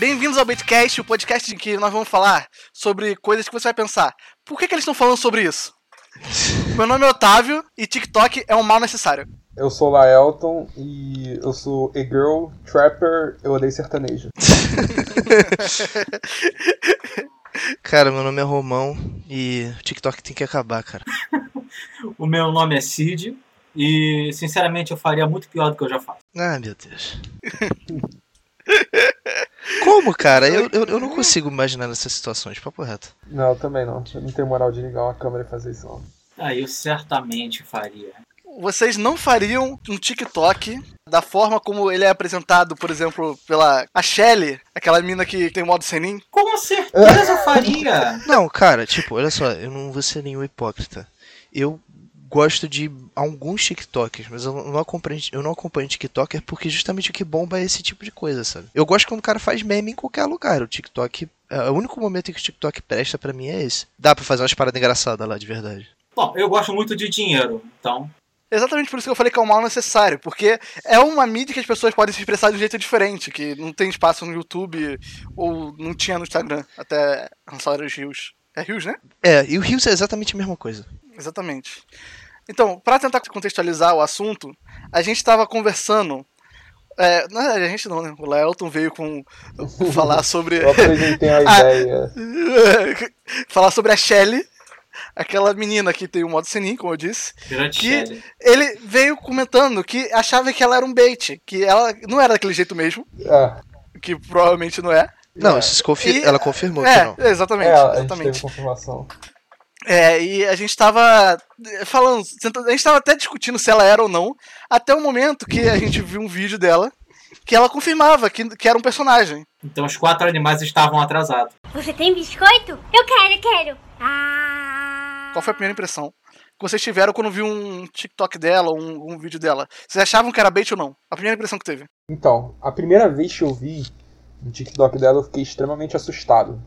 Bem-vindos ao Baitcast, o podcast em que nós vamos falar sobre coisas que você vai pensar. Por que, que eles estão falando sobre isso? Meu nome é Otávio e TikTok é um mal necessário. Eu sou Laelton e eu sou a girl, trapper, eu odeio sertanejo. Cara, meu nome é Romão e o TikTok tem que acabar, cara. O meu nome é Cid e, sinceramente, eu faria muito pior do que eu já faço. Ah, meu Deus. Como, cara? Eu, eu, eu não consigo imaginar nessas situações, papo reto. Não, eu também não. Eu não tenho moral de ligar uma câmera e fazer isso não. Ah, eu certamente faria. Vocês não fariam um TikTok da forma como ele é apresentado, por exemplo, pela a Shelly, aquela mina que tem modo senin? Com certeza eu faria! Não, cara, tipo, olha só, eu não vou ser nenhum hipócrita. Eu gosto de alguns TikTokers, mas eu não acompanho, eu não acompanho TikToker porque justamente o que bomba é esse tipo de coisa, sabe? Eu gosto quando o cara faz meme em qualquer lugar. O TikTok, é, o único momento em que o TikTok presta pra mim é esse. Dá pra fazer umas paradas engraçadas lá, de verdade. Bom, eu gosto muito de dinheiro, então. Exatamente por isso que eu falei que é um mal necessário, porque é uma mídia que as pessoas podem se expressar de um jeito diferente, que não tem espaço no YouTube ou não tinha no Instagram até lançar os rios. É rios, né? É, e o Rios é exatamente a mesma coisa. Exatamente. Então, para tentar contextualizar o assunto, a gente estava conversando. É, não, a gente não, né? O Lelton veio com falar sobre. Eu apresentei uma Ah. ideia. falar sobre a Shelly, aquela menina que tem o modo Senin, como eu disse. Grande Que-. Ele veio comentando que achava que ela era um bait, que ela não era daquele jeito mesmo, Ah, que provavelmente não é. Não, É. confi- E- ela confirmou é, que não. exatamente, é, a gente teve exatamente. confirmação. É, e a gente tava falando, tentando- a gente tava até discutindo se ela era ou não, até o momento que a gente viu um vídeo dela que ela confirmava que, que era um personagem. Então os quatro animais estavam atrasados. Você tem biscoito? Eu quero, eu quero. Ah. Qual foi a primeira impressão que vocês tiveram quando viu um TikTok dela, um, um vídeo dela? Vocês achavam que era bait ou não? A primeira impressão que teve. Então, a primeira vez que eu vi o TikTok dela, eu fiquei extremamente assustado.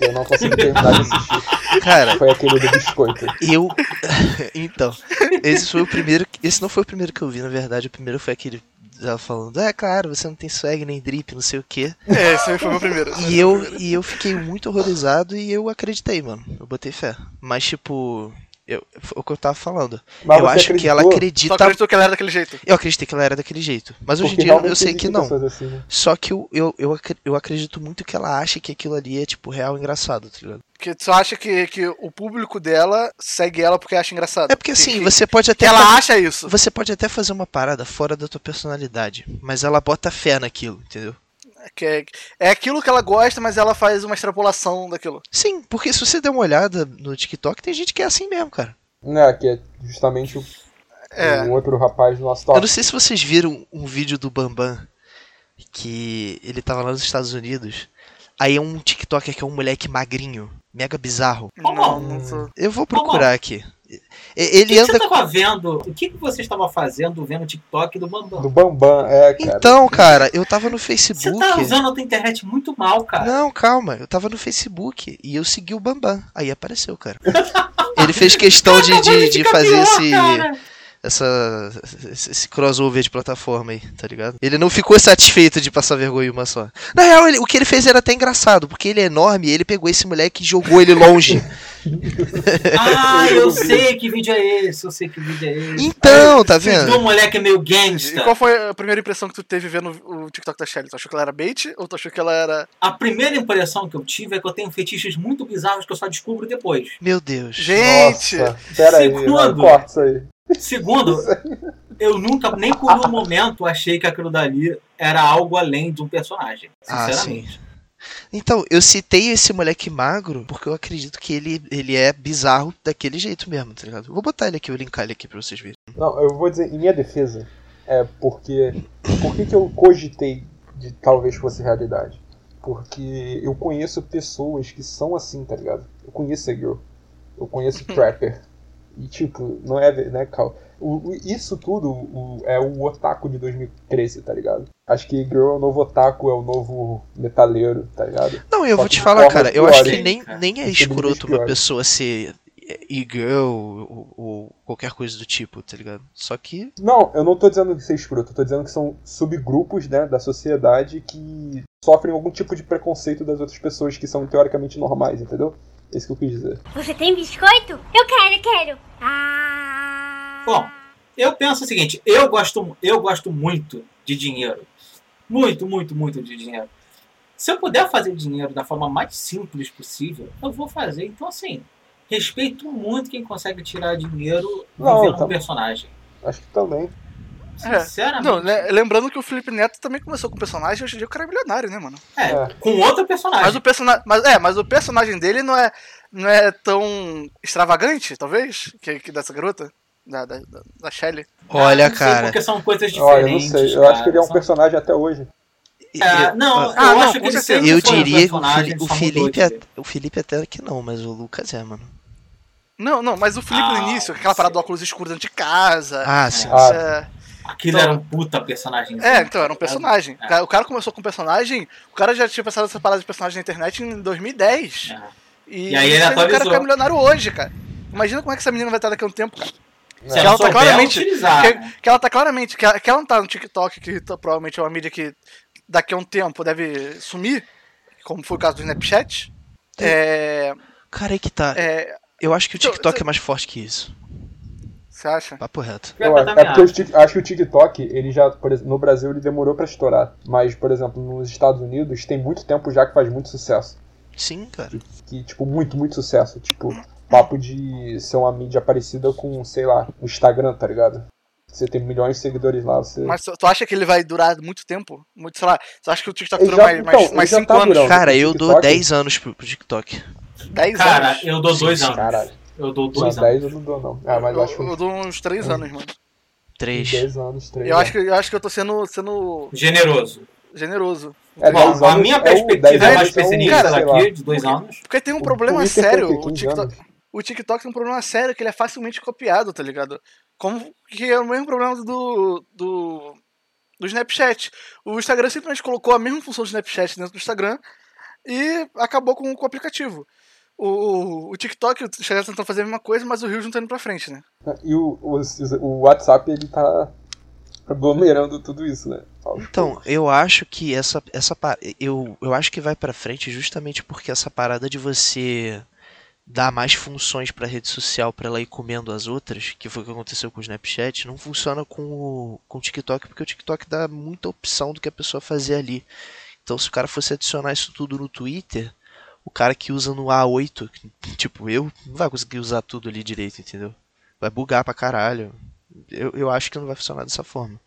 Eu não consegui terminar de assistir. Cara, Foi aquele do biscoito. eu. então, esse foi o primeiro. Esse não foi o primeiro que eu vi, na verdade. O primeiro foi aquele. Ela falando, é claro, você não tem swag nem drip, não sei o quê. É, esse aí foi o meu primeiro. E eu, e eu fiquei muito horrorizado e eu acreditei, mano. Eu botei fé. Mas, tipo, eu, o que eu tava falando. Mas eu acho que ela acreditou? Só acredita. acreditou que ela era daquele jeito. Eu acreditei que ela era daquele jeito. Mas hoje em Porque dia eu sei que não. assim, né? Só que eu, eu, eu, eu acredito muito que ela acha que aquilo ali é, tipo, real engraçado, tá ligado? Porque tu acha que, que o público dela segue ela porque acha engraçado. É porque assim, que, você pode que até. ela fa- acha isso. Você pode até fazer uma parada fora da tua personalidade, mas ela bota fé naquilo, entendeu? Que é, é aquilo que ela gosta, mas ela faz uma extrapolação daquilo. Sim, porque se você der uma olhada no TikTok, tem gente que é assim mesmo, cara. Né, que é justamente o, É. o outro rapaz do nosso Eu top. não sei se vocês viram um vídeo do Bambam que ele tava lá nos Estados Unidos. Aí é um TikToker que é um moleque magrinho, mega bizarro. Não, não sou. Eu vou procurar aqui. O Ele que, que anda você tava vendo? O que, que você estava fazendo vendo o TikTok do Bambam? Do Bambam, é, cara. Então, cara, eu tava no Você Facebook. tá usando a tua internet muito mal, cara. Não, calma, eu tava no Facebook e eu segui o Bambam. Aí apareceu, cara. Ele fez questão de, de, de Fica fazer pior, esse, cara. Essa, esse crossover de plataforma aí, tá ligado? Ele não ficou satisfeito de passar vergonha em uma só. Na real, ele- o que ele fez era até engraçado, porque ele é enorme e ele pegou esse moleque e jogou ele longe. Ah, eu sei que vídeo é esse, eu sei que vídeo é esse. Então, tá O vendo? moleque é meio E gangsta. qual foi a primeira impressão que tu teve vendo o TikTok da Shelly? Tu achou que ela era bait ou tu achou que ela era. A primeira impressão que eu tive é que eu tenho fetiches muito bizarros que eu só descubro depois. Meu Deus. Gente! Nossa, pera aí, Segundo. vai, corta isso aí. Segundo, eu nunca, nem por um momento, achei que aquilo dali era algo além de um personagem. Ah, Sinceramente. Então, eu citei esse moleque magro porque eu acredito que ele, ele é bizarro daquele jeito mesmo, tá ligado? Vou botar ele aqui, vou linkar ele aqui pra vocês verem. Não, eu vou dizer, em minha defesa, é porque. Por que, que eu cogitei de talvez fosse realidade? Porque eu conheço pessoas que são assim, tá ligado? Eu conheço a girl. Eu conheço Trapper. E tipo, não é, né, Cal? O, o- isso tudo o- é o otaku de 2013, tá ligado? Acho que girl é o novo otaku, é o novo metaleiro, tá ligado? Não, eu Só vou te falar, cara, eu acho que nem, nem é Isso é escroto uma pessoa ser e-girl ou, ou qualquer coisa do tipo, tá ligado? Só que. Não, eu não tô dizendo que ser escroto, eu tô dizendo que são subgrupos né, da sociedade que sofrem algum tipo de preconceito das outras pessoas que são teoricamente normais, entendeu? É isso que eu quis dizer. Você tem biscoito? Eu quero, quero. Ah. Bom, eu penso o seguinte, eu gosto, eu gosto muito de dinheiro. Muito, muito, muito de dinheiro. Se eu puder fazer dinheiro da forma mais simples possível, eu vou fazer. Então, assim, respeito muito quem consegue tirar dinheiro vivendo tá- um personagem. Acho que também. É. Sinceramente. Não, né, lembrando que o Felipe Neto também começou com personagem, hoje em dia o cara é milionário, né, mano? É, É. com outro personagem. Mas o personagem. Mas, é, mas o personagem dele não é, não é tão extravagante, talvez, que, que dessa garota. Da, da, da, Shelley. Olha, Ah, não sei, cara. porque são coisas Olha, eu não diferentes. sei. Eu acho que ele é um cara. personagem até hoje. É, eu- não, eu Ah, não, acho que ele sempre eu diria que o, personagem, Fili- o Felipe de- até, o Felipe até que não, mas o Lucas é, mano. Não, não, mas o Felipe no Ah, início, aquela parada do óculos escuros dentro de casa. Ah, sim. Ah, é, Aquilo Então- era um puta personagem. é, então, era um personagem. É. O cara- começou com personagem, o cara já tinha pensado essa parada de personagem na internet em 2010. É. E, E aí ele fez o cara atualizou. ficar milionário hoje, cara. Imagina como é que essa menina vai estar daqui a um tempo, cara. Se É. ela ela tá claramente-. Que, né? que ela tá claramente, que ela, que ela não tá no TikTok, que tá- provavelmente é uma mídia que daqui a um tempo deve sumir, como foi o caso do Snapchat. É. Cara, aí que tá. é Eu acho que o Então, TikTok cê- é mais forte que isso. Você acha? Papo reto. Eu acho, é porque Tik- acho que o TikTok, ele já, por exemplo, no Brasil ele demorou pra estourar, mas, por exemplo, nos Estados Unidos tem muito tempo já que faz muito sucesso. Sim, cara. Que, tipo, muito, muito sucesso. Tipo, papo de ser uma mídia parecida com, sei lá, o Instagram, tá ligado? Você tem milhões de seguidores lá, você. Mas tu tu acha que ele vai durar muito tempo? Muito, sei lá, você acha que o TikTok dura mais, então, mais, mais já 5 tá anos? durando. Cara, eu dou TikTok- 10 anos pro, pro TikTok. 10 Cara, anos? eu dou dois anos. Caralho. Eu dou Não, dois 10 anos. eu não dou, não. Ah, mas eu, acho que eu dou uns 3 anos, mano. 3. 10 anos, 3 Eu acho que, eu acho que eu tô sendo, sendo Generoso. generoso. É, Bom, 10 a minha é perspectiva 10 é mais pessimista daqui, de dois anos. Porque tem um O problema sério. o quê? O 15 TikTok, o TikTok tem um problema sério que ele é facilmente copiado, tá ligado? Como que é o mesmo problema do, do, do Snapchat. O Instagram simplesmente colocou a mesma função do Snapchat dentro do Instagram e acabou com, com o aplicativo. O, o TikTok, o Instagram tentando fazer a mesma coisa, mas o Reels não tá indo pra frente, né? E o, o, o WhatsApp, ele tá aglomerando tudo isso, né? Aos Então, poucos. eu acho que essa essa eu, eu acho que vai pra frente justamente porque essa parada de você dar mais funções pra rede social pra ela ir comendo as outras, que foi o que aconteceu com o Snapchat, não funciona com o, com o TikTok, porque o TikTok dá muita opção do que a pessoa fazer ali. Então, se o cara fosse adicionar isso tudo no Twitter, o cara que usa no A8, tipo eu, não vai conseguir usar tudo ali direito, entendeu? Vai bugar pra caralho. Eu, eu acho que não vai funcionar dessa forma.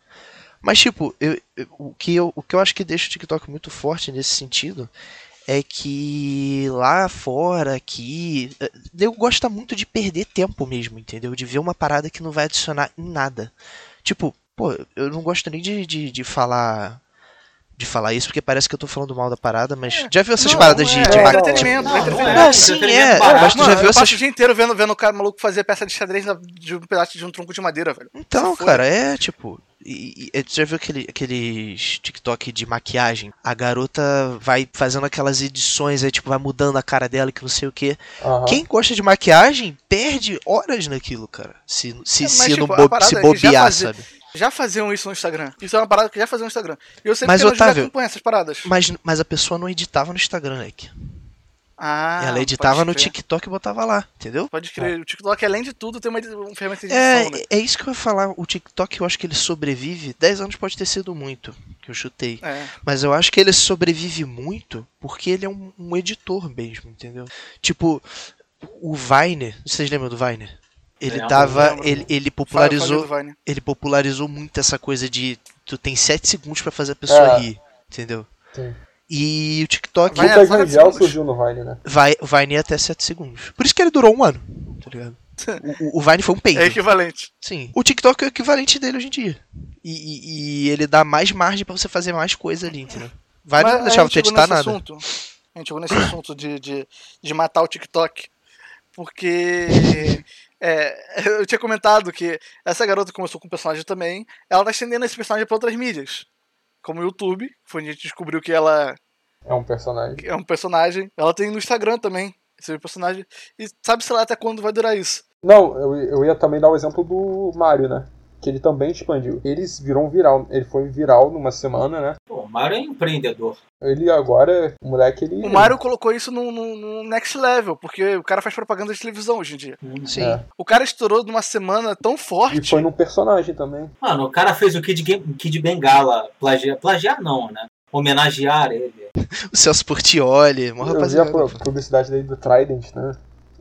Mas, tipo, eu- eu- o, que eu, o que eu acho que deixa o TikTok muito forte nesse sentido é que lá fora, aqui, eh, eu gosto muito de perder tempo mesmo, entendeu? De ver uma parada que não vai adicionar em nada. Tipo, pô, eu não gosto nem de, de, de falar. De falar isso, porque parece que eu tô falando mal da parada, mas. Já viu essas Não, paradas de, é, de é entretenimento, Não, é não entretenimento. Não, é, sim, é. Mas tu já viu eu passo essas. o dia inteiro vendo, vendo o cara maluco fazer peça de xadrez de um pedaço de um tronco de madeira, velho. Então, cara, é tipo. E, e, tu já viu aquele, aqueles TikTok de maquiagem? A garota vai fazendo aquelas edições, aí tipo, vai mudando a cara dela que não sei o que. Aham. Quem gosta de maquiagem perde horas naquilo, cara. Se, se, É, mas, se, tipo, não bo- se é bobear, fazia- sabe? Já faziam isso no Instagram. Isso é uma parada que já faziam no Instagram. E eu sempre Mas, Otávio- a acompanhar essas paradas. Mas, mas a pessoa não editava no Instagram, né? Ah, Ela editava no. TikTok e botava lá, entendeu? Pode crer. O TikTok, além de tudo, tem uma, uma ferramenta de É, edição, né? é isso que eu ia falar. O TikTok, eu acho que ele sobrevive. 10 anos pode ter sido muito, que eu chutei. É. Mas eu acho que ele sobrevive muito porque ele é um, um editor mesmo, entendeu? Tipo, o Viner, vocês lembram do Viner? Ele dava, lembro. ele, ele Fala- popularizou, fala Vine. ele popularizou muito essa coisa de tu tem 7 segundos pra fazer a pessoa É. rir, entendeu? Sim. E o TikTok Vai- segundos. surgiu no Vine, né? vai, o Vine é até 7 segundos. Por isso que ele durou um ano, tá ligado? O, o- o Vine foi um peido. É equivalente. Sim. O TikTok é o equivalente dele hoje em dia. E, e- e ele dá mais margem pra você fazer mais coisa ali, entendeu? Vai Mas não a deixava chegou editar nesse nada. Assunto, a gente chegou nesse assunto de, de, de matar o TikTok. Porque é, eu tinha comentado que essa garota começou com um personagem também. Ela tá estendendo esse personagem pra outras mídias. Como o YouTube, foi onde a gente descobriu que ela É um personagem. é um personagem. Ela tem no Instagram também. Esse personagem. E sabe-se lá até quando vai durar isso. Não, eu, eu ia também dar o exemplo do Mario, né? Que ele também expandiu. Ele virou um viral. Ele foi viral numa semana, né? O Mario é empreendedor. Ele agora, o moleque, ele. O Mario colocou isso no, no- no next level, porque o cara faz propaganda de televisão hoje em dia. Sim. É. O cara estourou numa semana tão forte. E foi num personagem também. Mano, o cara fez o Kid, Game- Kid Bengala plagiar. Plagiar não, né? Homenagear ele. O Celso Portioli, uma Eu vi a rapaziada. pu- publicidade dele do Trident, né?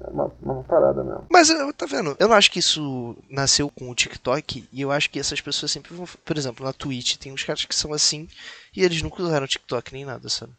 É uma, uma parada mesmo. Mas, eu- tá vendo? Eu não acho que isso nasceu com o TikTok e eu acho que essas pessoas sempre vão. Por exemplo, na Twitch tem uns caras que são assim e eles nunca usaram TikTok nem nada, sabe?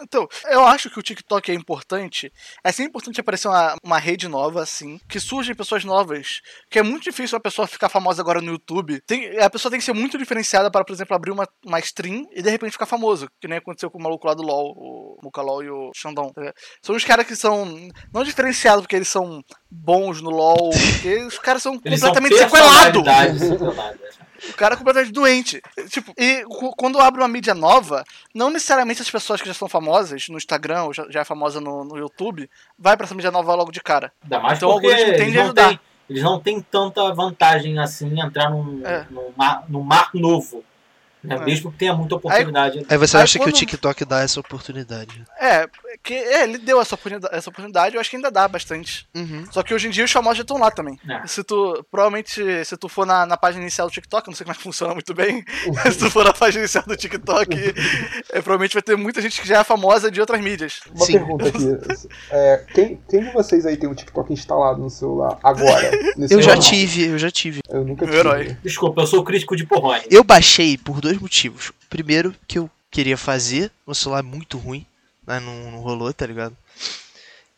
Então, eu acho que o TikTok é importante. É sempre importante aparecer uma, uma rede nova, assim, que surgem pessoas novas. Que é muito difícil uma pessoa ficar famosa agora no YouTube. Tem- a pessoa tem que ser muito diferenciada para, por exemplo, abrir uma, uma stream e de repente ficar famoso. Que nem aconteceu com o maluco lá do LoL, o Mukalol e o Xandão. tá? São os caras que são não diferenciados porque eles são bons no LoL, porque os caras são Eles completamente são sequelados. O cara é completamente doente. Tipo, e quando abre uma mídia nova, não necessariamente as pessoas que já são famosas no Instagram ou já, já é famosa no, no YouTube, vai pra essa mídia nova logo de cara. Ainda mais Então, o porque algoritmo tende eles a não, ajudar. têm, eles não têm tanta vantagem assim entrar num, É. num, mar, num mar novo. Né? É. Mesmo que tenha muita oportunidade. Aí você Aí acha que o quando- TikTok dá essa oportunidade. É, que é, ele deu essa oportunidade, essa oportunidade, eu acho que ainda dá bastante. Uhum. Só que hoje em dia os famosos já estão lá também. É. Se tu, provavelmente, se tu for na, na página inicial do TikTok, eu não sei como é que funciona muito bem, mas se tu for na página inicial do TikTok, é, provavelmente vai ter muita gente que já é famosa de outras mídias. Uma Sim. pergunta aqui. É, quem, quem de vocês aí tem o TikTok instalado no celular agora? nesse Eu já tive, eu já tive. Eu nunca tive. herói. Desculpa, eu sou crítico de porrone. Eu baixei por dois motivos. Primeiro, que eu queria fazer, um celular muito ruim, mas não, não rolou, tá ligado?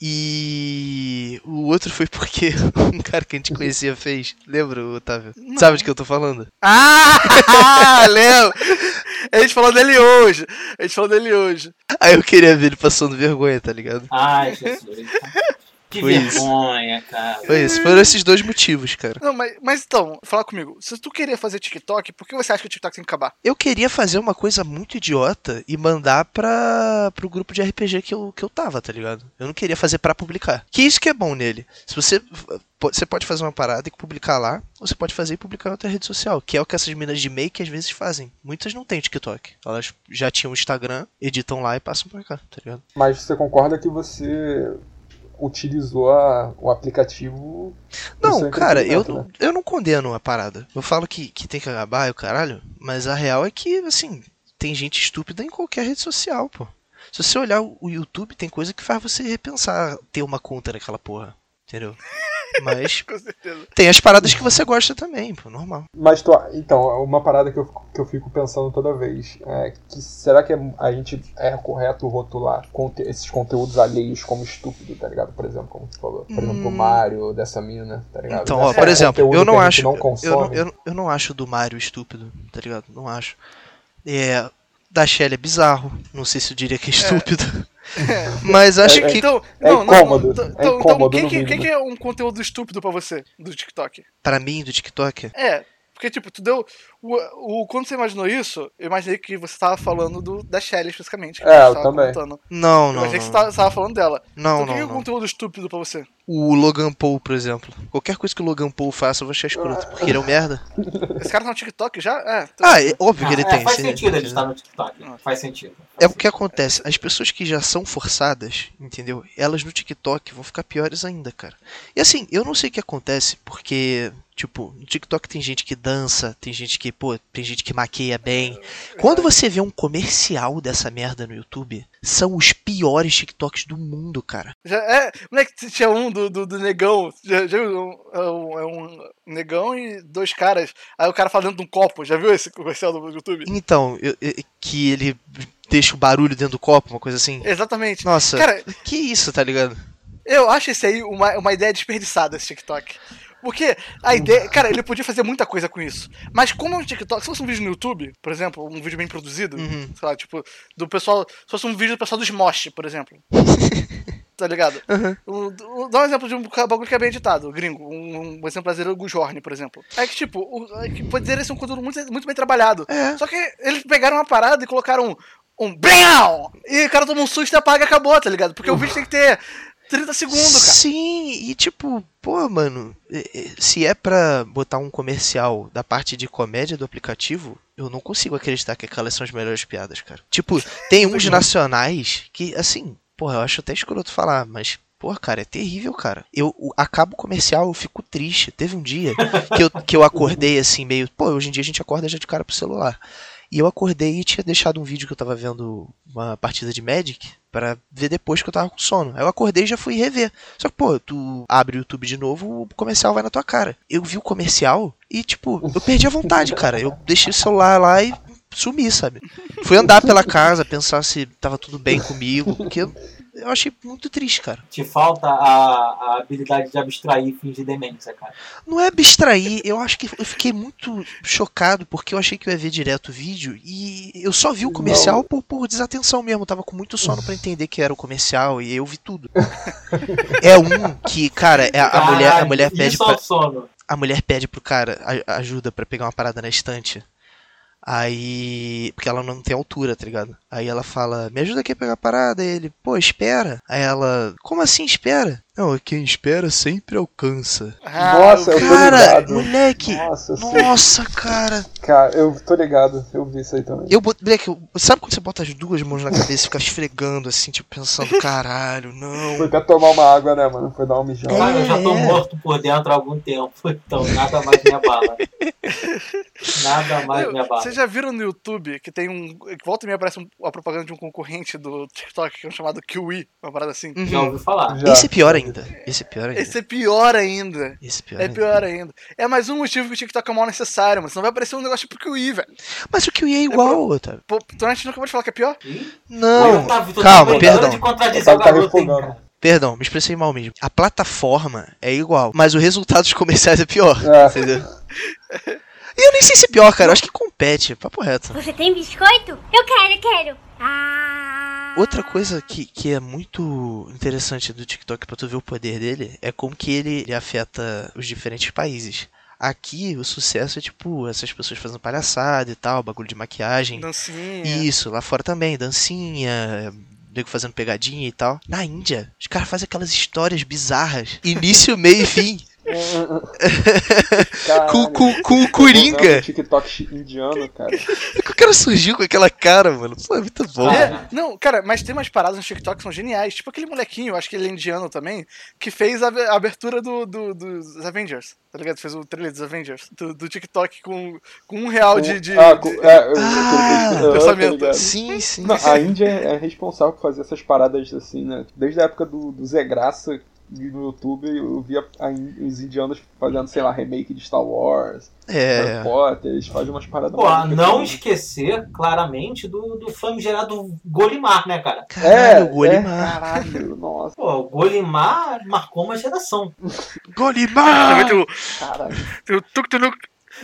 E o outro foi porque um cara que a gente conhecia fez. Lembra, Otávio? Não. Sabe de que eu tô falando? Ah, Léo! A gente falou dele hoje. A gente falou dele hoje. Aí eu queria ver ele passando vergonha, tá ligado? Ai, Jesus. Que Foi isso. vergonha, cara. Foi isso, foram esses dois motivos, cara. Não, mas, mas então, fala comigo. Se tu queria fazer TikTok, por que você acha que o TikTok tem que acabar? Eu queria fazer uma coisa muito idiota e mandar pra, pro grupo de RPG que eu, que eu tava, tá ligado? Eu não queria fazer pra publicar. Que isso que é bom nele. Se você. Você pode fazer uma parada e publicar lá, ou você pode fazer e publicar em outra rede social, que é o que essas minas de make às vezes fazem. Muitas não têm TikTok. Elas já tinham Instagram, editam lá e passam pra cá, tá ligado? Mas você concorda que você utilizou a- o aplicativo. Não, cara, eu né? eu não condeno a parada. Eu falo que, que tem que acabar, e o caralho, mas a real é que, assim, tem gente estúpida em qualquer rede social, pô. Se você olhar o o YouTube, tem coisa que faz você repensar ter uma conta naquela porra. Entendeu? Mas Com certeza. tem as paradas que você gosta também, pô, normal. Mas tu- então, uma parada que eu, fico- que eu fico pensando toda vez é que será que é- a gente é correto rotular conte- esses conteúdos alheios como estúpido, tá ligado? Por exemplo, como tu falou. Por exemplo, o Mario, dessa mina, tá ligado? Então, é ó, por exemplo, conteúdo eu não acho. Não eu, eu, eu não acho do Mario estúpido, tá ligado? Não acho. É. Da Shelly é bizarro. Não sei se eu diria que é estúpido. Mas acho É- é- que. Então, é não, não, incômodo, não, é então, então, o que, no que, que mínimo. que é um conteúdo estúpido pra você do TikTok? Pra mim, do TikTok. É, porque, tipo, tu deu. O, o, quando você imaginou isso, eu imaginei que você tava falando do, da Shelly especificamente. que É, eu tava também. comentando. Não, Eu não. imaginei que não. você tava, você tava falando dela. Não, então, o que que é não, um não. conteúdo estúpido pra você? O Logan Paul, por exemplo. Qualquer coisa que o Logan Paul faça, eu vou achar escroto, porque ele é um merda. Esse cara tá no TikTok já? É. Ah, é óbvio que ele Ah, tem. é, faz sim, sentido ele estar no TikTok. Faz sentido. É o que acontece, as pessoas que já são forçadas, entendeu? Elas no TikTok vão ficar piores ainda, cara. E assim, eu não sei o que acontece, porque, tipo, no TikTok tem gente que dança, tem gente que, pô, tem gente que maqueia bem. Quando você vê um comercial dessa merda no YouTube, são os piores TikToks do mundo, cara. Já, é, moleque, tinha um do, do, do negão. Já, já viu? É um, é um negão e dois caras. Aí o cara fala dentro de um copo. Já viu esse comercial do YouTube? Então, eu- eu- que ele deixa o barulho dentro do copo, uma coisa assim. Exatamente. Nossa, Cara, que isso, tá ligado? Eu acho esse aí uma, uma ideia desperdiçada, esse TikTok. Porque a ideia. Cara, ele podia fazer muita coisa com isso. Mas como é um TikTok, se fosse um vídeo no YouTube, por exemplo, um vídeo bem produzido, Uhum. sei lá, tipo, do pessoal. Se fosse um vídeo do pessoal dos Smosh, por exemplo. tá ligado? Uhum. Um- um- dá um exemplo de um bagulho que é bem editado, gringo. Um, um exemplo brasileiro o Gus Horn, por exemplo. É que, tipo, o, é que poderia ser um conteúdo muito, muito bem trabalhado. É. Só que eles pegaram uma parada e colocaram um BAM! E o cara toma um susto e apaga e acabou, tá ligado? Porque o vídeo tem que ter 30 segundos, cara. Sim, e tipo, pô, mano, se é pra botar um comercial da parte de comédia do aplicativo, eu não consigo acreditar que aquelas são as melhores piadas, cara. Tipo, tem uns nacionais que, assim, porra, eu acho até escroto falar, mas. Porra, cara, é terrível, cara. Eu o- acabo o comercial, eu fico triste. Teve um dia que eu, que eu acordei assim, meio. Pô, hoje em dia a gente acorda já de cara pro celular. E eu acordei e tinha deixado um vídeo que eu tava vendo uma partida de Magic pra ver depois que eu tava com sono. Aí eu acordei e já fui rever. Só que, pô, tu abre o YouTube de novo, o comercial vai na tua cara. Eu vi o comercial e, tipo, eu perdi a vontade, cara. Eu deixei o celular lá e sumi, sabe? Fui andar pela casa, pensar se tava tudo bem comigo, porque eu achei muito triste, cara. Te falta a, a habilidade de abstrair e fingir demência, cara. Não é abstrair, eu acho que eu fiquei muito chocado porque eu achei que eu ia ver direto o vídeo e eu só vi o comercial por, por desatenção mesmo. Eu tava com muito sono pra entender que era o comercial e eu vi tudo. É um que, cara, é a, a mulher, a mulher pede é pra, sono. a mulher pede pro cara a- ajuda pra pegar uma parada na estante. Aí. Porque ela não tem altura, tá ligado? Aí ela fala, me ajuda aqui a pegar a parada. Aí ele, pô, espera. Aí ela, como assim espera? Não, quem espera sempre alcança. Ah, Nossa, eu- eu tô Cara, ligado. moleque! Nossa, eu. Nossa, cara! Cara, eu tô ligado. Eu vi isso aí também. Eu moleque, eu- sabe quando você bota as duas mãos na cabeça e fica esfregando assim, tipo, pensando, caralho, não. Foi pra tomar uma água, né, mano? Foi dar uma mijada. Cara, eu já tô é. morto por dentro há algum tempo, então nada mais me abala. Nada mais me abala. Vocês já viram no YouTube que tem um. Que volta e meia aparece um- a propaganda de um concorrente do TikTok que é um chamado Kiwi, uma parada assim. Uhum. Já ouvi falar. Já. Esse é pior ainda. Esse é pior ainda. Esse é pior ainda. Esse é pior É ainda. pior ainda. É mais um motivo que o TikTok é mal necessário, mano. Senão vai aparecer um negócio tipo Kiwi, velho. Mas o que é igual, Otávio. Pô, então a gente não acabou de falar que é pior? Não, Otávio, tu tá calma, perdão. de contradizer o Otávio tá garoto, hein, refogando. cara. Perdão, me expressei mal mesmo. A plataforma é igual, mas o resultado dos comerciais é pior. É. Entendeu? E eu nem sei se é pior, cara. Eu acho que compete, papo reto. Você tem biscoito? Eu quero, quero. Ah. Outra coisa que, que é muito interessante do TikTok pra tu ver o poder dele é como que ele, ele afeta os diferentes países. Aqui o sucesso é tipo essas pessoas fazendo palhaçada e tal, bagulho de maquiagem. Dancinha. Isso, lá fora também, dancinha, nego fazendo pegadinha e tal. Na Índia, os caras fazem aquelas histórias bizarras. Início, meio e fim. Com, com, com o Coringa. TikTok indiano, cara. O cara surgiu com aquela cara, mano. Pô, é muito bom. Ah, É, não, cara, mas tem umas paradas no TikTok que são geniais. Tipo aquele molequinho, acho que ele é indiano também, que fez a abertura do, do- dos Avengers, tá ligado? Fez o trailer dos Avengers, do, do TikTok com, com um real de. de- ah, de- com- é, eu- Ah, orçamento. Sim, sim. Não, a Índia é responsável por fazer essas paradas assim, né? Desde a época do, do Zé Graça no YouTube, eu via os indianos fazendo, sei lá, remake de Star Wars, É. Harry Potter, eles fazem umas paradas Pô, não esquecer, claramente, do, do famigerado Golimar, né, cara? Caralho, É, Golimar. é, caralho, nossa, Pô, o Golimar marcou uma geração. Golimar! Caralho.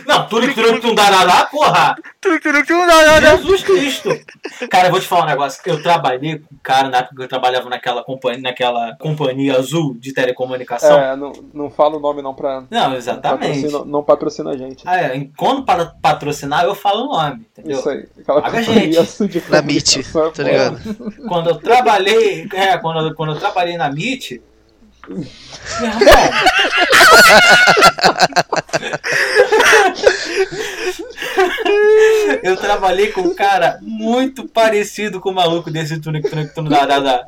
Não, tudo que tu darará, porra! tuk tuk tuk não, não, não. Jesus Cristo! Cara, eu vou te falar um negócio. Eu trabalhei com um cara na época que eu trabalhava naquela companhia, naquela companhia azul de telecomunicação. É, não, não fala o nome não pra. Não, exatamente. Patrocina, não patrocina a gente. Ah, é, quando para patrocinar, eu falo o nome, entendeu? Isso aí. Aquela Paga a gente. assim de Na comunicação, tá ligado? Quando eu trabalhei, é, quando, eu- quando eu trabalhei na MIT, meu irmão, eu trabalhei com um cara muito parecido com o maluco desse tunic tunic tunic da da da.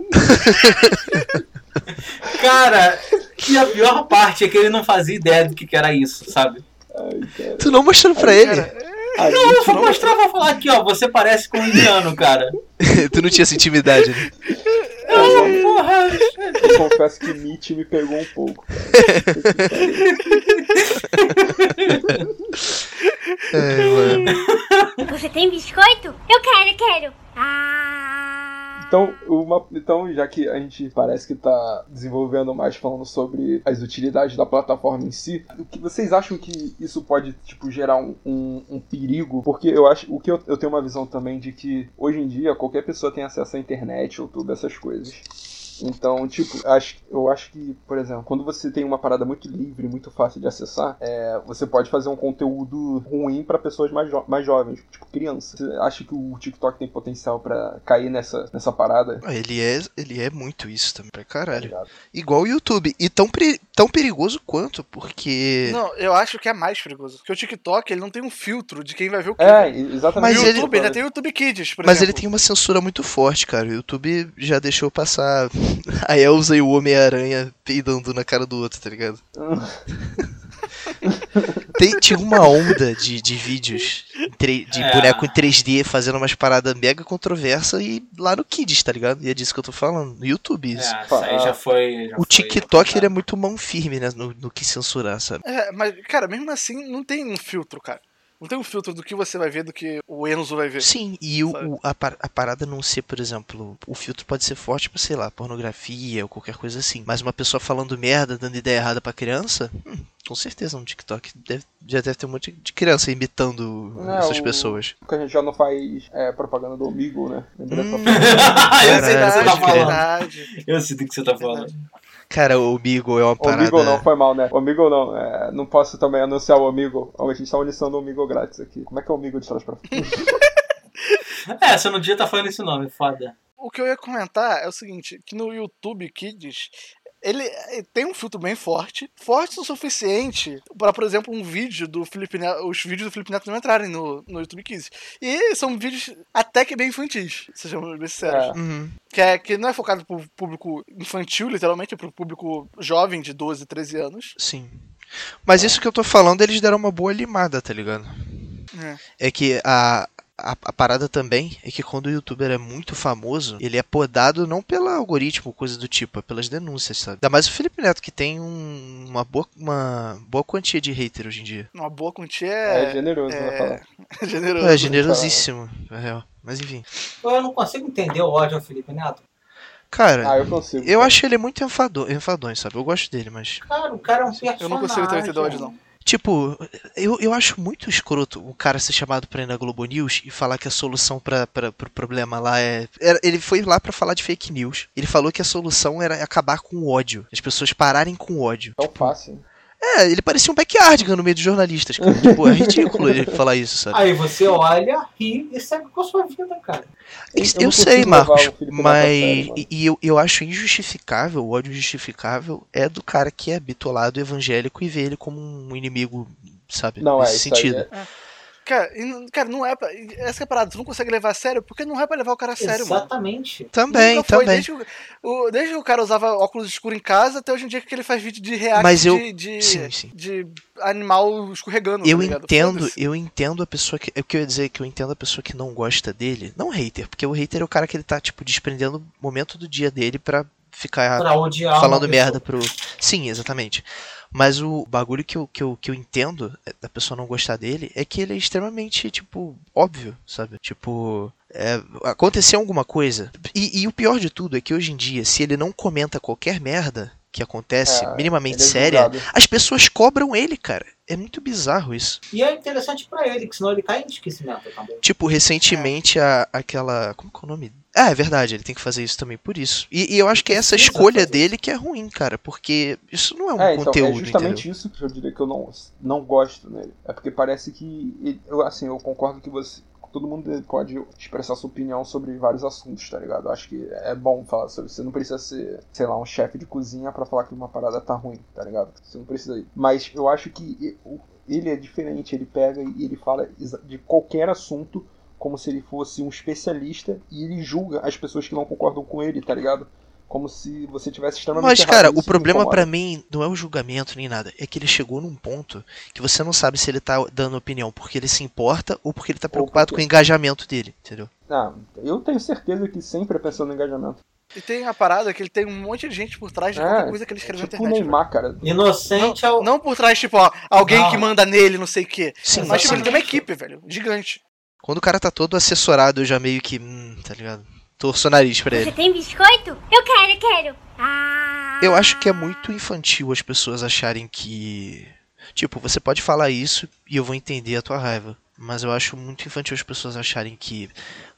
Cara, e a pior parte é que ele não fazia ideia do que, que era isso, sabe? Ai, cara. Tu não mostrou pra ele. A Não, eu gente vou mostrar, vou falar aqui, ó. Você parece com um indiano, cara. tu não tinha essa intimidade, né? Eu confesso que Meet me pegou um pouco. É, mano. Você tem biscoito? Eu quero, quero. Ah. Então, uma, então, já que a gente parece que tá desenvolvendo mais falando sobre as utilidades da plataforma em si, o que vocês acham que isso pode tipo gerar um, um, um perigo? Porque eu acho o que eu, eu tenho uma visão também de que hoje em dia qualquer pessoa tem acesso à internet, YouTube, essas coisas. Então, tipo, acho, eu acho que, por exemplo, quando você tem uma parada muito livre, muito fácil de acessar, é, você pode fazer um conteúdo ruim pra pessoas mais, jo mais jovens, tipo criança. Você acha que o TikTok tem potencial pra cair nessa, nessa parada? Ele é, ele é muito isso também, pra caralho. ligado? Igual o YouTube. E tão, tão perigoso quanto, porque. Não, eu acho que é mais perigoso. Porque o TikTok, ele não tem um filtro de quem vai ver o que. É, exatamente. Mas o ele- YouTube ainda tem o YouTube Kids, por Mas ele exemplo. tem uma censura muito forte, cara. O YouTube já deixou passar a Elsa e o Homem-Aranha peidando na cara do outro, tá ligado? Tem, tinha uma onda de, de vídeos de É. boneco em 3D fazendo umas paradas mega controversas e lá no Kids, tá ligado? E é disso que eu tô falando, no YouTube. É, Isso. isso aí já foi. já o foi TikTok ele é muito mão firme né, no, no que censurar, sabe? É, mas, cara, mesmo assim, não tem um filtro, cara. Não tem um filtro do que você vai ver do que o Enzo vai ver. Sim, e o, a, par- a parada não ser, por exemplo, o filtro pode ser forte pra, sei lá, pornografia ou qualquer coisa assim. Mas uma pessoa falando merda, dando ideia errada pra criança, hum, com certeza no TikTok deve- já deve ter um monte de criança imitando Não, essas o- pessoas. Porque a gente já não faz é, propaganda do Omigo, né? Hum. eu sei do que você tá falando. verdade. Eu sei do que você tá falando. Cara, o Beagle é uma parada. Omigo não, foi mal, né? Omigo não, é, não posso também anunciar o Omigo. A gente tá anunciando o Omigo grátis aqui. Como é que é o Omigo de trás pra frente? É, você não devia estar falando esse nome, foda. O que eu ia comentar é o seguinte, que no YouTube Kids, ele eh, tem um filtro bem forte, forte o suficiente para, por exemplo, um vídeo do Felipe Neto, os vídeos do Felipe Neto não entrarem no, no YouTube Kids. E são vídeos até que bem infantis, sejamos bem sinceros. É. Uhum. Que, é, que não é focado pro público infantil, literalmente, é pro público jovem de 12, 13 anos. Sim. Mas isso que eu tô falando, eles deram uma boa limada, tá ligado? É. É que a, a, a parada também é que quando o youtuber é muito famoso, ele é podado não pelo algoritmo, coisa do tipo, é pelas denúncias, sabe? Ainda mais o Felipe Neto, que tem um- uma, boa, uma boa quantia de hater hoje em dia. Uma boa quantia É, é, generoso, né? Falar. generoso. É generosíssimo, na real. Mas enfim. Eu não consigo entender o ódio ao Felipe Neto. Cara, Ah, eu consigo. eu cara. acho ele muito enfado, enfadonho, sabe? Eu gosto dele, mas. Cara, o cara é um personagem. Eu não consigo ter entendido ódio, não. Tipo, eu, eu acho muito escroto o cara ser chamado pra ir na Globo News e falar que a solução pra, pro problema lá é. ele foi lá pra falar de fake news. Ele falou que a solução era acabar com o ódio. As pessoas pararem com o ódio. Tão fácil. É, ele parecia um backyardigan no meio dos jornalistas, cara. Tipo, é ridículo ele falar isso, sabe? Aí você olha, ri e segue com a sua vida, cara. Eu- Eu, eu sei, Marcos, mas. mano. e eu, eu acho injustificável, o ódio injustificável é do cara que é bitolado evangélico e vê ele como um inimigo, sabe? Não, é, Nesse isso sentido. aí é- Cara, e não- cara, não é pra. Essa que é a parada, tu não consegue levar a sério porque não é pra levar o cara a sério, mano. Exatamente. Também, foi, também. Desde, que o- desde que o cara usava óculos escuros em casa até hoje em dia que ele faz vídeo de react Mas eu- de, de, sim, sim. de animal escorregando. Eu tá entendo, eu entendo a pessoa que. O que eu ia dizer é que eu entendo a pessoa que não gosta dele. Não hater, porque o hater é o cara que ele tá, tipo, desprendendo o momento do dia dele pra ficar falando merda pro. Sim, exatamente. Mas o bagulho que eu, que, eu, que eu entendo é, da pessoa não gostar dele é que ele é extremamente, tipo, óbvio, sabe? Tipo. é, aconteceu alguma coisa. E, e o pior de tudo é que hoje em dia, se ele não comenta qualquer merda que acontece, É, minimamente é séria, as pessoas cobram ele, cara. É muito bizarro isso. E é interessante pra ele, que senão ele cai em esquecimento também. Tipo, recentemente a, aquela. Como que é o nome? Ah, é verdade, ele tem que fazer isso também por isso. E, e eu acho que é essa escolha fazer dele que é ruim, cara, porque isso não é um É, então, conteúdo, é justamente entendeu? isso que eu diria que eu não, não gosto nele. É porque parece que. ele- Eu, assim, eu concordo que você. Todo mundo pode expressar sua opinião sobre vários assuntos, tá ligado? Eu acho que é bom falar sobre isso. Você não precisa ser, sei lá, um chefe de cozinha pra falar que uma parada tá ruim, tá ligado? Você não precisa ir. Mas eu acho que ele é diferente. Ele pega e ele fala exa- de qualquer assunto como se ele fosse um especialista e ele julga as pessoas que não concordam com ele, tá ligado? Como se você tivesse extremamente Mas, cara, o problema pra mim não é o julgamento nem nada. É que ele chegou num ponto que você não sabe se ele tá dando opinião porque ele se importa ou porque ele tá preocupado porque- com o engajamento dele, entendeu? Ah, eu tenho certeza que sempre é pensando no engajamento. E tem a parada que ele tem um monte de gente por trás de É, qualquer coisa que ele escreve tipo na internet. Neymar, cara. Inocente é o. velho. Não por trás, tipo, ó, alguém Não. que manda nele, não sei o quê. Sim, Mas, tipo, ele tem uma equipe, velho. Gigante. Quando o cara tá todo assessorado, eu já meio que. Hum, tá ligado? Torço o nariz pra ele. Você tem biscoito? Eu quero, quero. Ah. Eu acho que é muito infantil as pessoas acharem que. Tipo, você pode falar isso e eu vou entender a tua raiva. Mas eu acho muito infantil as pessoas acharem que.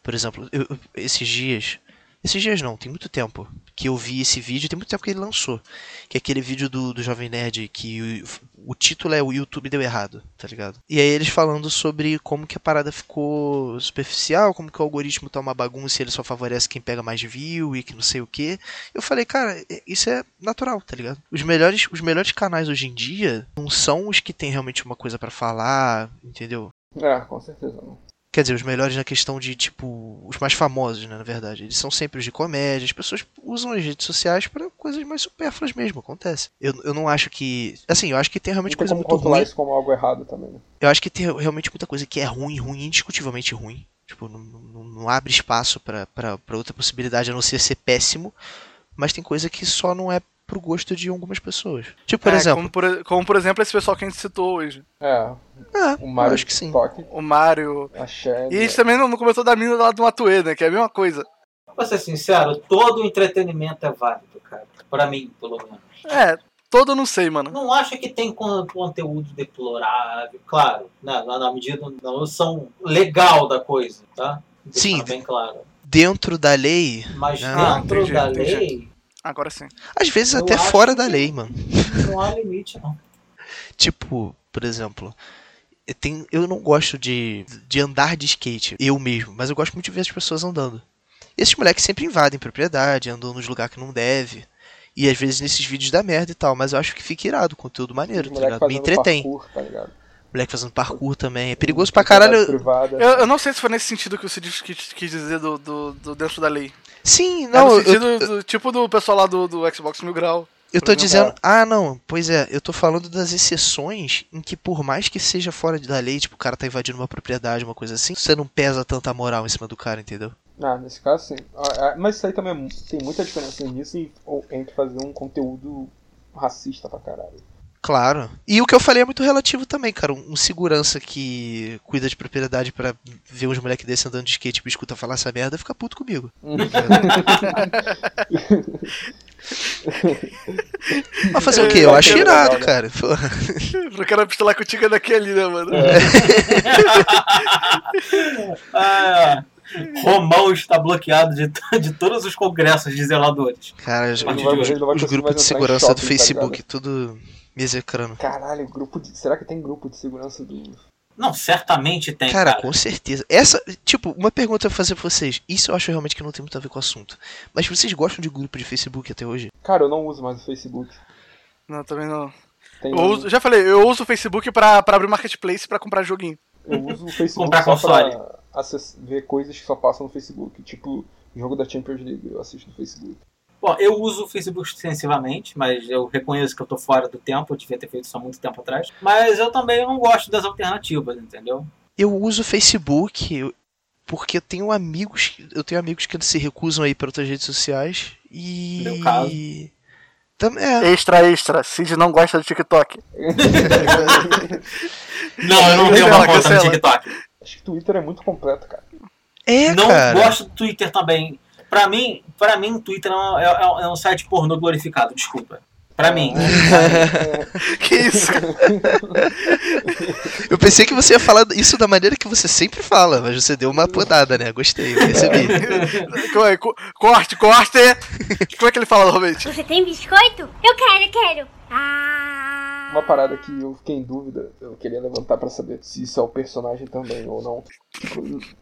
Por exemplo, eu- eu- esses dias. Esses dias não, tem muito tempo que eu vi esse vídeo, tem muito tempo que ele lançou. Que é aquele vídeo do, do Jovem Nerd que o, o título é O YouTube Deu Errado, tá ligado? E aí eles falando sobre como que a parada ficou superficial, como que o algoritmo tá uma bagunça e ele só favorece quem pega mais view e que não sei o que. Eu falei, cara, isso é natural, tá ligado? Os melhores, os melhores canais hoje em dia não são os que tem realmente uma coisa pra falar, entendeu? É, com certeza não. Quer dizer, os melhores na questão de, tipo, os mais famosos, né, na verdade. Eles são sempre os de comédia. As pessoas usam as redes sociais pra coisas mais supérfluas mesmo, acontece. Eu, eu não acho que. Assim, eu acho que tem realmente tem coisa muito ruim. isso como algo errado também. né? Eu acho que tem realmente muita coisa que é ruim, ruim, indiscutivelmente ruim. Tipo, não, não, não abre espaço pra outra possibilidade a não ser ser péssimo. Mas tem coisa que só não é pro gosto de algumas pessoas. Tipo, por É, exemplo. Como por, como, por exemplo, esse pessoal que a gente citou hoje. É, Ah, o Mario acho que sim. TikTok, O Mario. a Shed. E a gente também não, não comentou da mina lá do Matue, né? Que é a mesma coisa. Pra ser sincero, todo entretenimento é válido, cara. Pra mim, pelo menos. É, todo eu não sei, mano. Não acho que tem con- conteúdo deplorável, claro, né, na, na medida da noção legal da coisa, tá? Deixar Sim. bem claro. Dentro da lei. Mas Ah, dentro entendi, da entendi. lei, Agora sim. Às vezes Eu até fora da lei, mano. não há limite, não. Tipo, por exemplo, eu, tenho, eu não gosto de, de andar de skate, eu mesmo, mas eu gosto muito de ver as pessoas andando. E esses moleques sempre invadem propriedade, andam nos lugares que não deve. E às vezes nesses vídeos dá merda e tal, mas eu acho que fica irado, conteúdo maneiro, tá ligado? Me entretém. parkour, tá ligado? Moleque fazendo parkour também. É perigoso pra caralho. Privada. Eu, eu não sei se foi nesse sentido que o Cid quis, quis dizer do, do, do dentro da lei. Sim, Não, não, no eu, sentido do, tipo do pessoal lá do, do Xbox Mil Grau. eu tô dizendo. Ah, não, pois é, eu tô falando das exceções em que, por mais que seja fora da lei, tipo, o cara tá invadindo uma propriedade, uma coisa assim, você não pesa tanta moral em cima do cara, entendeu? Ah, nesse caso sim. Ah, ah, Mas isso aí também é tem muita diferença nisso e ou- entre fazer um conteúdo racista pra caralho. Claro. E o que eu falei é muito relativo também, cara. Um um segurança que cuida de propriedade pra ver uns moleque desse andando de skate e me escuta falar essa merda, fica puto comigo. Mas fazer o quê? Eu acho É, irado, legal, né? cara. Porra. Pro cara pistolar contigo é daqui ali, né, mano? Ah, Romão está bloqueado de, to- de todos os congressos de zeladores. Cara, os, não não grupos de segurança do shopping, tá Facebook, ligado? tudo me execrando. Caralho, grupo de. Será que tem grupo de segurança do. Não, certamente tem, Cara, cara. com certeza. Essa, tipo, uma pergunta pra fazer pra vocês. Isso eu acho realmente que não tem muito a ver com o assunto. Mas vocês gostam de grupo de Facebook até hoje? Cara, eu não uso mais o Facebook. Não, também não. Tem Eu uso, já falei, eu uso o Facebook pra, pra abrir marketplace pra comprar joguinho. Eu uso o Facebook Comprar só console. pra acess- ver coisas que só passam no Facebook. Tipo, jogo da Champions League, eu assisto no Facebook. Bom, eu uso o Facebook extensivamente, mas eu reconheço que eu tô fora do tempo, eu devia ter feito isso há muito tempo atrás. Mas eu também não gosto das alternativas, entendeu? Eu uso o Facebook porque eu tenho amigos, eu tenho amigos que se recusam aí para outras redes sociais e Meu caso. Tam- é, Extra, extra. Cid não gosta do TikTok. Não, eu não tenho uma conta no. TikTok. Acho que Twitter é muito completo, cara. é, não cara. gosto do Twitter também. Pra mim, pra mim, o Twitter é um, é- é um site pornô glorificado, desculpa. Pra mim. Que isso? Eu pensei que você ia falar isso da maneira que você sempre fala, mas você deu uma podada, né? Gostei, eu percebi. É? Co- corte, corte! Como é que ele fala normalmente? Você tem biscoito? Eu quero, quero. Ah. Uma parada que eu fiquei em dúvida, eu queria levantar pra saber se isso é o personagem também ou não.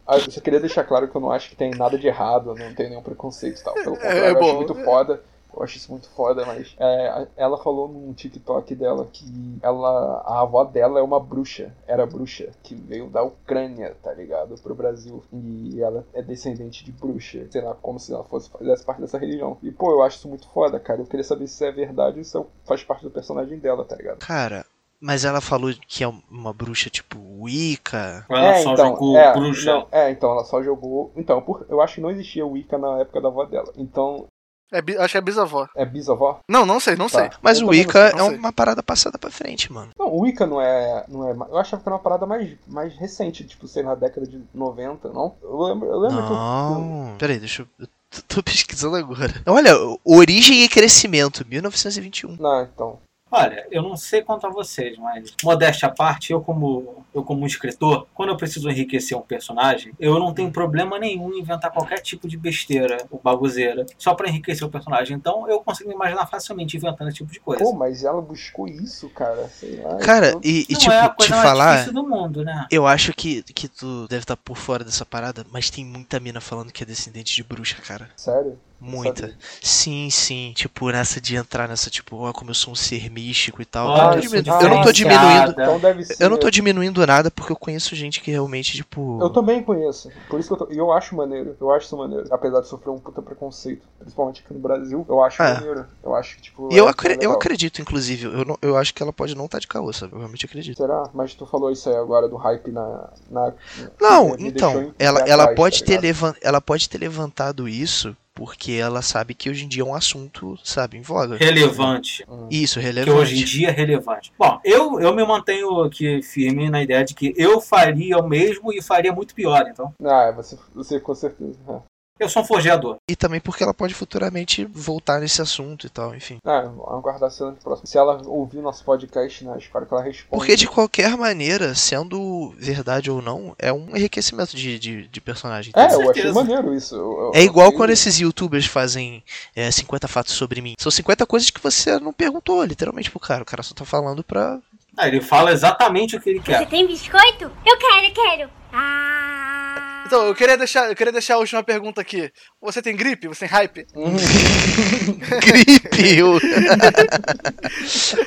Ah, Eu só queria deixar claro que eu não acho que tem nada de errado, não tenho nenhum preconceito e tal. Pelo contrário, é eu acho muito foda. Eu acho isso muito foda, mas é, ela falou num TikTok dela que ela, a avó dela é uma bruxa, era bruxa, que veio da Ucrânia, tá ligado? Pro Brasil. E ela é descendente de bruxa, sei lá, como se ela fosse fizesse parte dessa religião. E pô, eu acho isso muito foda, cara. Eu queria saber se é verdade ou se é- faz parte do personagem dela, tá ligado? Cara, mas ela falou que é uma bruxa tipo Wicca. Ela é, só então, jogou é, bruxa. não, é, então, ela só jogou. Então, por- eu acho que não existia Wicca na época da avó dela. Então, É, acho que é bisavó. é bisavó? Não, não sei, não Tá. sei. Mas Eu o não Wicca sei, é não sei. uma parada passada pra frente, mano. Não, o Wicca não é, não é. Eu achava que era uma parada mais, mais recente, tipo, sei lá, década de 90, não? Eu lembro, eu lembro que eu- Não. Peraí, deixa eu. eu tô- tô pesquisando agora. Olha, origem e crescimento, 1921. Não, então. Olha, eu não sei quanto a vocês, mas modéstia à parte, eu como eu como um escritor, quando eu preciso enriquecer um personagem, eu não tenho problema nenhum em inventar qualquer tipo de besteira ou baguzeira só pra enriquecer o personagem. Então eu consigo me imaginar facilmente inventando esse tipo de coisa. Pô, mas ela buscou isso, cara. Sei lá. Cara, então- e, e não tipo, é a te coisa mais falar. difícil do mundo, né? Eu acho que, que tu deve estar por fora dessa parada, mas tem muita mina falando que é descendente de bruxa, cara. Sério? Muita. Sabe? Sim, sim. Tipo, nessa de entrar nessa, tipo, ó, como eu sou um ser místico e tal. Ah, eu, não tô eu sou diminu- eu não tô diferenciada. diminuindo. Então deve ser. Eu não tô diminuindo nada porque eu conheço gente que realmente, tipo. Eu também conheço. Por isso que eu tô... E eu acho maneiro. Eu acho isso maneiro. Apesar de sofrer um puta preconceito. Principalmente aqui no Brasil. Eu acho É. maneiro. Eu acho que, tipo. E eu, é acre- eu acredito, inclusive. Eu, não- eu acho que ela pode não estar de caô, sabe? Eu realmente acredito. Será? Mas tu falou isso aí agora do hype na. na Não, então, ela, ela, atrás, pode tá ter levan- ela pode ter levantado isso porque ela sabe que hoje em dia é um assunto, sabe, em voga. Relevante. Isso, Que relevante. hoje em dia é relevante. Bom, eu, eu me mantenho aqui firme na ideia de que eu faria o mesmo e faria muito pior. Então, Ah, você, você com certeza. Eu sou um forjador. E também porque ela pode futuramente voltar nesse assunto e tal, enfim. Ah, vamos aguardar a cena do próximo. Se ela ouvir nosso podcast, né? Espero que ela responda. Porque de qualquer maneira, sendo verdade ou não, é um enriquecimento de, de, de personagem. É, eu achei maneiro isso. Eu- eu- É igual eu- quando esses youtubers fazem é, 50 fatos sobre mim. São 50 coisas que você não perguntou, literalmente, pro cara. O cara só tá falando pra. Ah, ele fala exatamente o que ele Você quer. tem biscoito? Eu quero, quero. Ah. Então, eu queria deixar, eu queria deixar a última pergunta aqui. Você tem gripe? Você tem hype? Gripe! eu-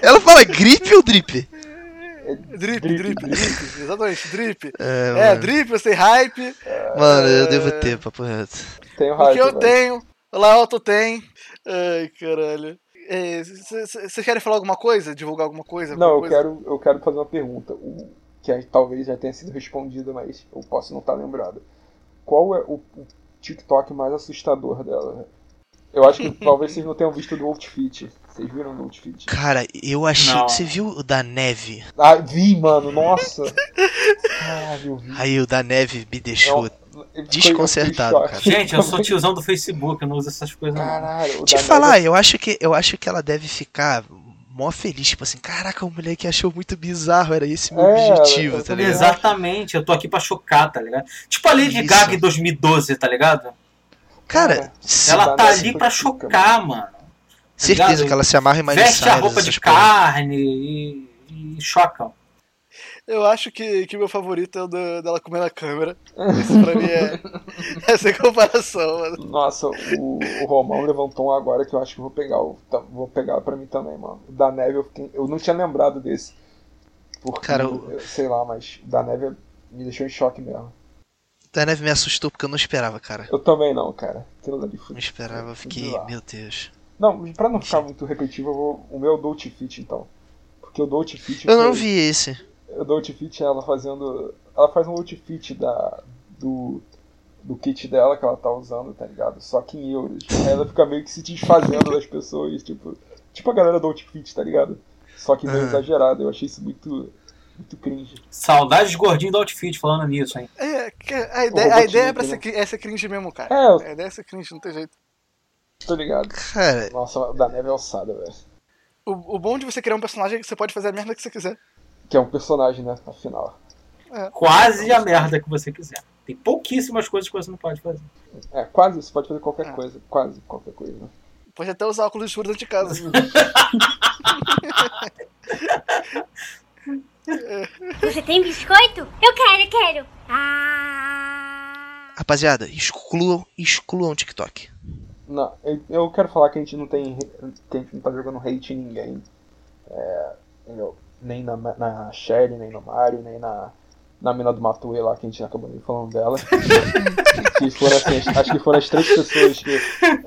Ela fala gripe ou drip? Drip, Drip, drip, drip. Exatamente, drip. É, É, drip, você tem hype. Mano, eu devo ter, papo reto. Tenho O que hype, eu velho. tenho, o Laoto tem. Ai, caralho. Vocês querem falar alguma coisa? Divulgar alguma coisa? Não, eu coisa? quero, eu quero fazer uma pergunta. O, que aí talvez já tenha sido respondida, mas eu posso não estar lembrado. Qual é o, o TikTok mais assustador dela? Eu acho que talvez vocês não tenham visto o do Outfit. Vocês viram o do Outfit? Cara, eu achei. Não. Você viu o da neve? Ah, vi, mano, nossa! Caralho, eu vi. Aí o da neve me deixou. Eu desconcertado, choque. Gente, eu sou tiozão do Facebook, eu não uso essas coisas não. Caralho, o Te falar, neve- eu acho que eu acho que ela deve ficar mó feliz, tipo assim, caraca, o moleque achou muito bizarro, era esse meu É, objetivo, tá ligado? Exatamente, eu tô aqui pra chocar, tá ligado? Tipo a Lady Isso. Gaga em 2012, tá ligado? Cara, se- Ela tá ali pra chocar, mano. certeza ligado? que ela se amarra em Miley Veste a roupa de carne e, e chocam. Eu acho que, que meu favorito é o do- dela comendo a câmera. Esse pra mim é. é sem comparação, mano. Nossa, o, o Romão levantou um agora que eu acho que eu vou pegar. o- tá- vou pegar pra mim também, mano. O da neve eu, fiquei- eu não tinha lembrado desse. Porque, Cara, o- eu- sei lá, mas o da neve me deixou em choque mesmo. Da neve me assustou porque eu não esperava, cara. Eu também não, cara. Aquilo ali foi. Não esperava, eu fiquei, meu Deus. Não, pra não ficar muito repetitivo, eu vou, o meu Dolce Fit então. Porque o Dolce Fit. Eu não foi- vi esse. O Dolce Fit ela fazendo. Ela faz um outfit da, do, do kit dela que ela tá usando, tá ligado? Só que em euros. Aí ela fica meio que se desfazendo das pessoas, tipo. Tipo a galera do outfit, tá ligado? Só que meio Aham. exagerado. Eu achei isso muito. Muito cringe. Saudades de gordinho do outfit falando nisso, hein? É, a ideia, a ideia é pra ser, é ser cringe mesmo, cara. É, eu A ideia é ser cringe, não tem jeito. tô ligado. Cara, Nossa, o da neve é alçada, velho. O, o bom de você criar um personagem é que você pode fazer a merda que você quiser. Que é um personagem, né? Afinal. Quase a merda que você quiser. Tem pouquíssimas coisas que você não pode fazer. É, quase, você pode fazer qualquer É. coisa. Quase qualquer coisa. né? Pode até usar óculos escuros dentro de casa. Você tem biscoito? Eu quero, quero. Ah. rapaziada, excluam, excluam o TikTok. Não, eu, eu quero falar que a gente não tem. que a gente não tá jogando hate em ninguém. É, entendeu? Nem na, na Shelly, nem no Mario, nem na, na mina do Matue lá, que a gente acabou nem falando dela. que foram assim, as- acho que foram as três pessoas que.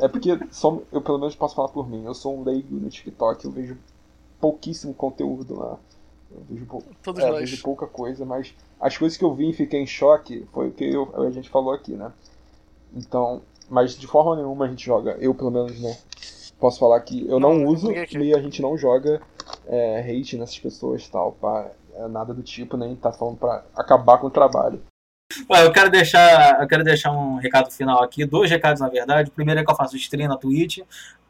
É porque só, eu pelo menos posso falar por mim. Eu sou um leigo no TikTok, eu vejo pouquíssimo conteúdo lá. Eu vejo, pou- Todos é, vejo pouca coisa, mas as coisas que eu vi e fiquei em choque foi o que eu- a gente falou aqui, né? Então, mas de forma nenhuma a gente joga, eu pelo menos, né? Posso falar que eu não, Não, uso e a gente não joga é, hate nessas pessoas tal, pá, é, nada do tipo, nem tá falando pra acabar com o trabalho. Olha, eu quero deixar, eu quero deixar um recado final aqui, dois recados na verdade. O primeiro é que eu faço stream na Twitch,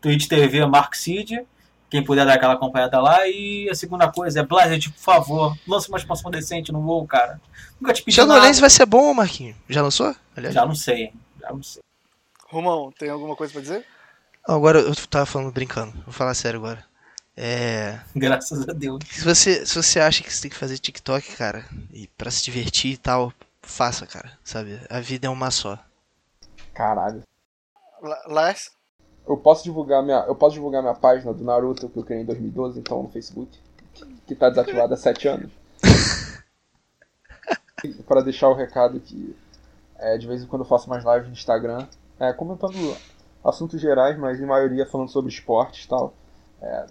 Twitch TV Mark Cid. Quem puder dar aquela acompanhada lá. E a segunda coisa é, Blizzard, por favor, lança uma expansão decente no WoW, cara. Nunca te pedi nada. Shadowlands vai ser bom, Marquinhos. Já lançou? Aliás. Já não sei, já não sei. Romão, tem alguma coisa pra dizer? Agora eu tava falando brincando. Vou falar sério agora. É. Graças a Deus. Se você, se você acha que você tem que fazer TikTok, cara, e pra se divertir e tal, faça, cara. Sabe? A vida é uma só. Caralho. La- Lars? Eu posso divulgar minha, eu posso divulgar minha página do Naruto que eu criei em 2012, então no Facebook, que, que tá desativada há 7 anos. Para deixar o recado que é, de vez em quando eu faço mais lives no Instagram, é, comentando assuntos gerais, mas em maioria falando sobre esportes e tal. É,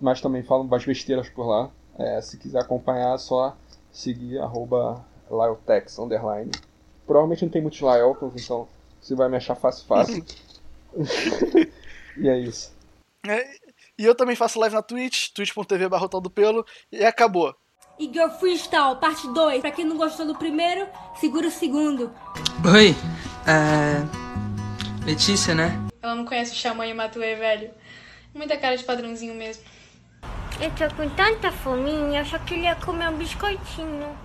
mas também falo umas besteiras por lá. É, se quiser acompanhar, é só seguir arroba Lyletex, underline. Provavelmente não tem muitos Lyeltons, então você vai me achar fácil fácil. e é isso. É, e eu também faço live na Twitch, twitch.tv barra do pelo, e acabou. E Girl Freestyle, parte 2. Pra quem não gostou do primeiro, segura o segundo. Oi, é. Letícia, né? Ela não conhece o Xamã e Matuê, velho. Muita cara de padrãozinho mesmo. Eu tô com tanta fominha, eu só queria comer um biscoitinho.